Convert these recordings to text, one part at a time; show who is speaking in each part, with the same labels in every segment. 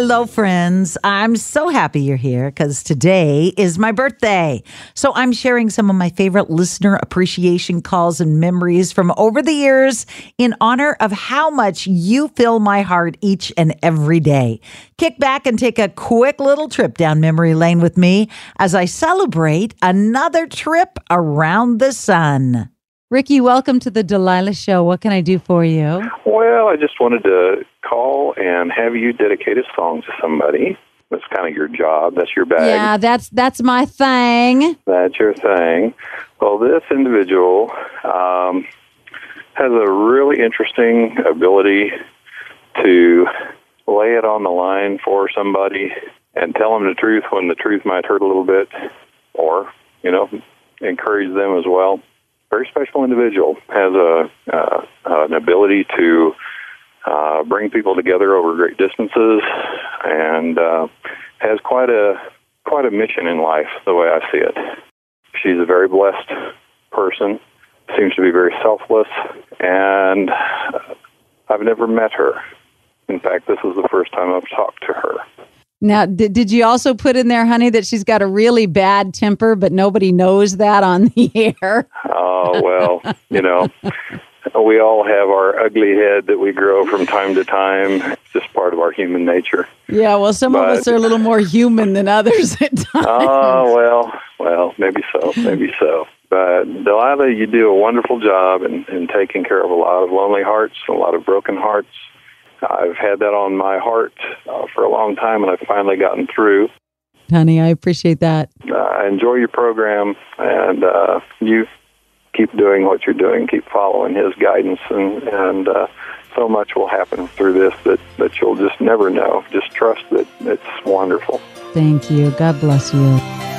Speaker 1: Hello, friends. I'm so happy you're here because today is my birthday. So I'm sharing some of my favorite listener appreciation calls and memories from over the years in honor of how much you fill my heart each and every day. Kick back and take a quick little trip down memory lane with me as I celebrate another trip around the sun. Ricky, welcome to the Delilah Show. What can I do for you?
Speaker 2: Well, I just wanted to call and have you dedicate a song to somebody. That's kind of your job. That's your bag.
Speaker 1: Yeah, that's that's my thing.
Speaker 2: That's your thing. Well, this individual um, has a really interesting ability to lay it on the line for somebody and tell them the truth when the truth might hurt a little bit, or you know, encourage them as well very special individual. Has a uh, an ability to uh, bring people together over great distances, and uh, has quite a quite a mission in life. The way I see it, she's a very blessed person. Seems to be very selfless, and I've never met her. In fact, this is the first time I've talked to her.
Speaker 1: Now, did, did you also put in there, honey, that she's got a really bad temper, but nobody knows that on the air?
Speaker 2: Oh, well, you know, we all have our ugly head that we grow from time to time. It's just part of our human nature.
Speaker 1: Yeah, well, some but, of us are a little more human than others at times.
Speaker 2: Oh, well, well, maybe so, maybe so. But Delilah, you do a wonderful job in, in taking care of a lot of lonely hearts, a lot of broken hearts I've had that on my heart uh, for a long time, and I've finally gotten through.
Speaker 1: Honey, I appreciate that.
Speaker 2: Uh, I enjoy your program, and uh, you keep doing what you're doing. Keep following his guidance, and and uh, so much will happen through this that that you'll just never know. Just trust that it's wonderful.
Speaker 1: Thank you. God bless you.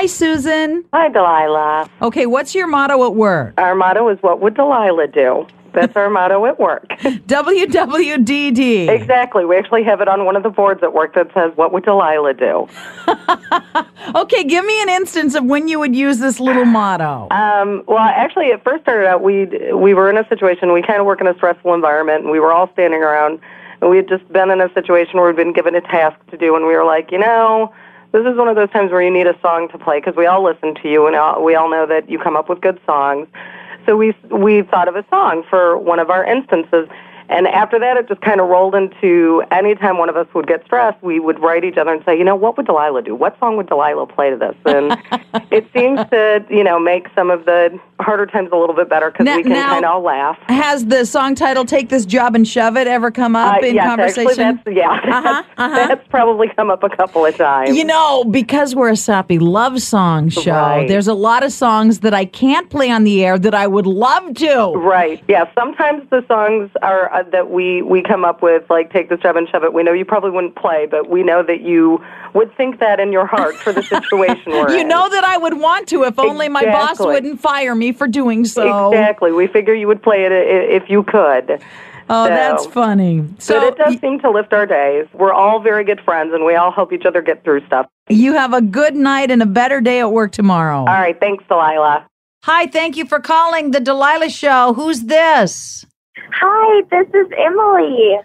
Speaker 1: Hi, Susan.
Speaker 3: Hi, Delilah.
Speaker 1: Okay, what's your motto at work?
Speaker 3: Our motto is What Would Delilah Do? That's our motto at work.
Speaker 1: WWDD.
Speaker 3: Exactly. We actually have it on one of the boards at work that says, What would Delilah do?
Speaker 1: okay, give me an instance of when you would use this little motto.
Speaker 3: Um, well, actually, it first started out, we we were in a situation, we kind of work in a stressful environment, and we were all standing around, and we had just been in a situation where we'd been given a task to do, and we were like, you know, this is one of those times where you need a song to play because we all listen to you and all, we all know that you come up with good songs. So we we thought of a song for one of our instances. And after that, it just kind of rolled into anytime one of us would get stressed, we would write each other and say, you know, what would Delilah do? What song would Delilah play to this? And it seems to, you know, make some of the harder times a little bit better because we can kind of all laugh.
Speaker 1: Has the song title "Take This Job and Shove It" ever come up
Speaker 3: uh,
Speaker 1: in
Speaker 3: yes,
Speaker 1: conversation?
Speaker 3: Actually, that's, yeah, uh-huh, that's, uh-huh. that's, probably come up a couple of times.
Speaker 1: You know, because we're a sappy love song show, right. there's a lot of songs that I can't play on the air that I would love to.
Speaker 3: Right. Yeah. Sometimes the songs are uh, that we we come up with, like "Take This Job and Shove It." We know you probably wouldn't play, but we know that you would think that in your heart for the situation we're
Speaker 1: you
Speaker 3: in.
Speaker 1: know that I would want to if only
Speaker 3: exactly.
Speaker 1: my boss wouldn't fire me for doing so.
Speaker 3: Exactly. We figure you would play it if you could.
Speaker 1: Oh, so, that's funny.
Speaker 3: So but it does seem to lift our days. We're all very good friends, and we all help each other get through stuff.
Speaker 1: You have a good night and a better day at work tomorrow. All
Speaker 3: right. Thanks, Delilah.
Speaker 1: Hi. Thank you for calling the Delilah Show. Who's this?
Speaker 4: Hi. This is Emily.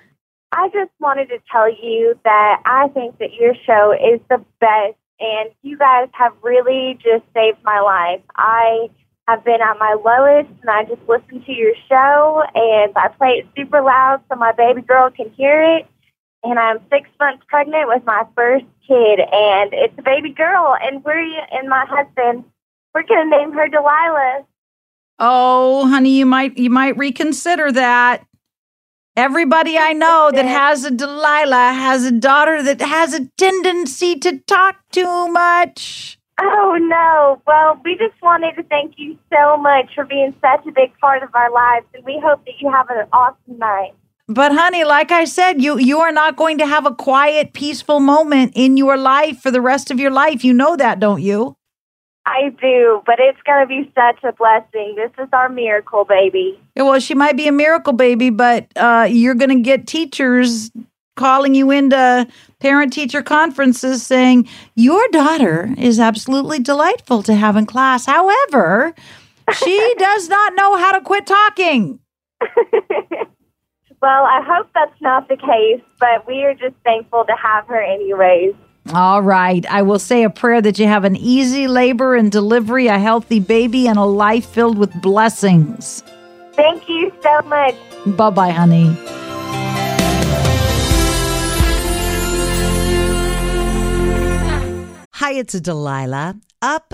Speaker 4: I just wanted to tell you that I think that your show is the best, and you guys have really just saved my life. I have been at my lowest, and I just listen to your show, and I play it super loud so my baby girl can hear it. And I'm six months pregnant with my first kid, and it's a baby girl, and we're and my husband, we're gonna name her Delilah.
Speaker 1: Oh, honey, you might you might reconsider that. Everybody I know that has a Delilah has a daughter that has a tendency to talk too much.
Speaker 4: Oh, no. Well, we just wanted to thank you so much for being such a big part of our lives, and we hope that you have an awesome night.
Speaker 1: But honey, like I said, you you are not going to have a quiet, peaceful moment in your life for the rest of your life. You know that, don't you?
Speaker 4: I do, but it's going to be such a blessing. This is our miracle baby.
Speaker 1: Well, she might be a miracle baby, but uh, you're going to get teachers calling you into parent teacher conferences saying your daughter is absolutely delightful to have in class. However, she does not know how to quit talking.
Speaker 4: Well, I hope that's not the case, but we are just thankful to have her anyways.
Speaker 1: All right. I will say a prayer that you have an easy labor and delivery, a healthy baby, and a life filled with blessings.
Speaker 4: Thank you so much.
Speaker 1: Bye bye, honey. Hi, it's Delilah. Up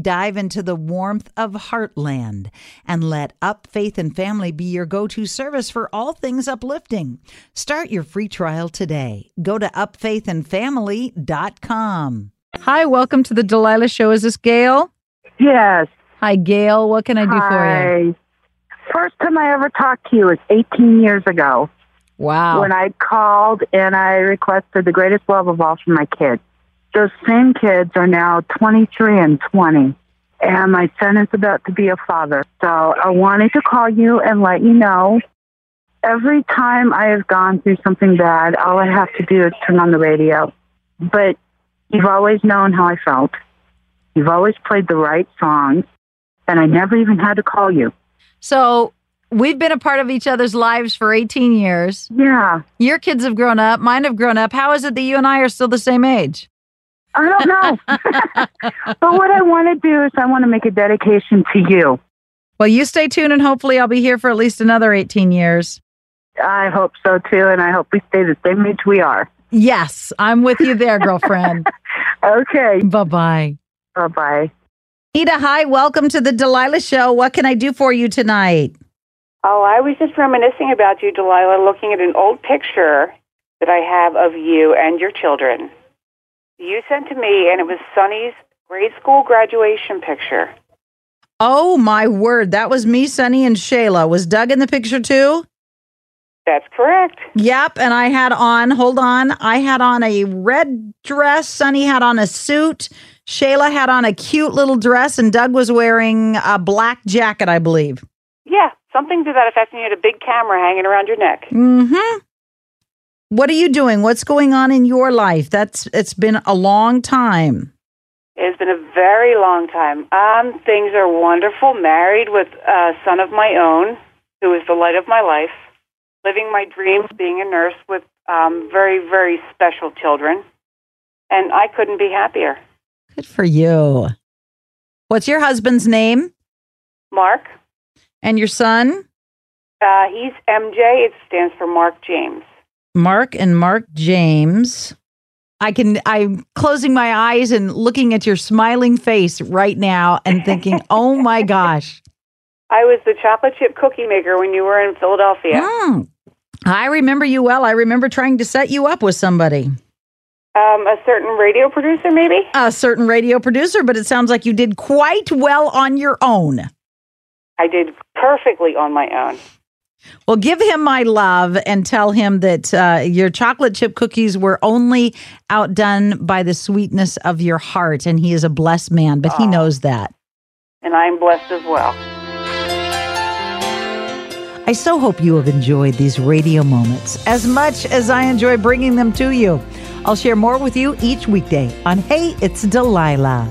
Speaker 1: Dive into the warmth of Heartland and let Up Faith and Family be your go to service for all things uplifting. Start your free trial today. Go to upfaithandfamily.com. Hi, welcome to the Delilah Show. Is this Gail?
Speaker 5: Yes.
Speaker 1: Hi, Gail. What can I do for you?
Speaker 5: First time I ever talked to you was 18 years ago
Speaker 1: Wow.
Speaker 5: when I called and I requested the greatest love of all for my kids. Those same kids are now 23 and 20, and my son is about to be a father. So I wanted to call you and let you know. Every time I have gone through something bad, all I have to do is turn on the radio. But you've always known how I felt. You've always played the right songs, and I never even had to call you.
Speaker 1: so, we've been a part of each other's lives for 18 years.
Speaker 5: Yeah,
Speaker 1: Your kids have grown up, mine have grown up. How is it that you and I are still the same age?
Speaker 5: I don't know. but what I want to do is I want to make a dedication to you.
Speaker 1: Well, you stay tuned and hopefully I'll be here for at least another 18 years.
Speaker 5: I hope so too, and I hope we stay the same age we are.
Speaker 1: Yes, I'm with you there, girlfriend.
Speaker 5: Okay,
Speaker 1: bye bye.
Speaker 5: bye bye.
Speaker 1: Ida, hi. Welcome to the Delilah Show. What can I do for you tonight?
Speaker 6: Oh, I was just reminiscing about you, Delilah, looking at an old picture that I have of you and your children. You sent to me, and it was Sonny's grade school graduation picture.
Speaker 1: Oh, my word. That was me, Sonny, and Shayla. Was Doug in the picture too?
Speaker 6: That's correct.
Speaker 1: Yep. And I had on, hold on, I had on a red dress. Sonny had on a suit. Shayla had on a cute little dress, and Doug was wearing a black jacket, I believe.
Speaker 6: Yeah, something to that effect, and you had a big camera hanging around your neck.
Speaker 1: Mm hmm. What are you doing? What's going on in your life? That's it's been a long time.
Speaker 6: It's been a very long time. Um, things are wonderful. Married with a son of my own, who is the light of my life. Living my dreams, being a nurse with um, very, very special children. And I couldn't be happier.
Speaker 1: Good for you. What's your husband's name
Speaker 6: Mark,
Speaker 1: and your son?
Speaker 6: uh, he's MJ. It stands for Mark James.
Speaker 1: Mark and Mark James. I can I'm closing my eyes and looking at your smiling face right now and thinking, "Oh my gosh."
Speaker 6: I was the chocolate chip cookie maker when you were in Philadelphia.
Speaker 1: Hmm. I remember you well. I remember trying to set you up with somebody.
Speaker 6: Um, a certain radio producer, maybe?
Speaker 1: A certain radio producer, but it sounds like you did quite well on your own.
Speaker 6: I did perfectly on my own.
Speaker 1: Well, give him my love and tell him that uh, your chocolate chip cookies were only outdone by the sweetness of your heart. And he is a blessed man, but he knows that.
Speaker 6: And I'm blessed as well.
Speaker 1: I so hope you have enjoyed these radio moments as much as I enjoy bringing them to you. I'll share more with you each weekday on Hey, It's Delilah.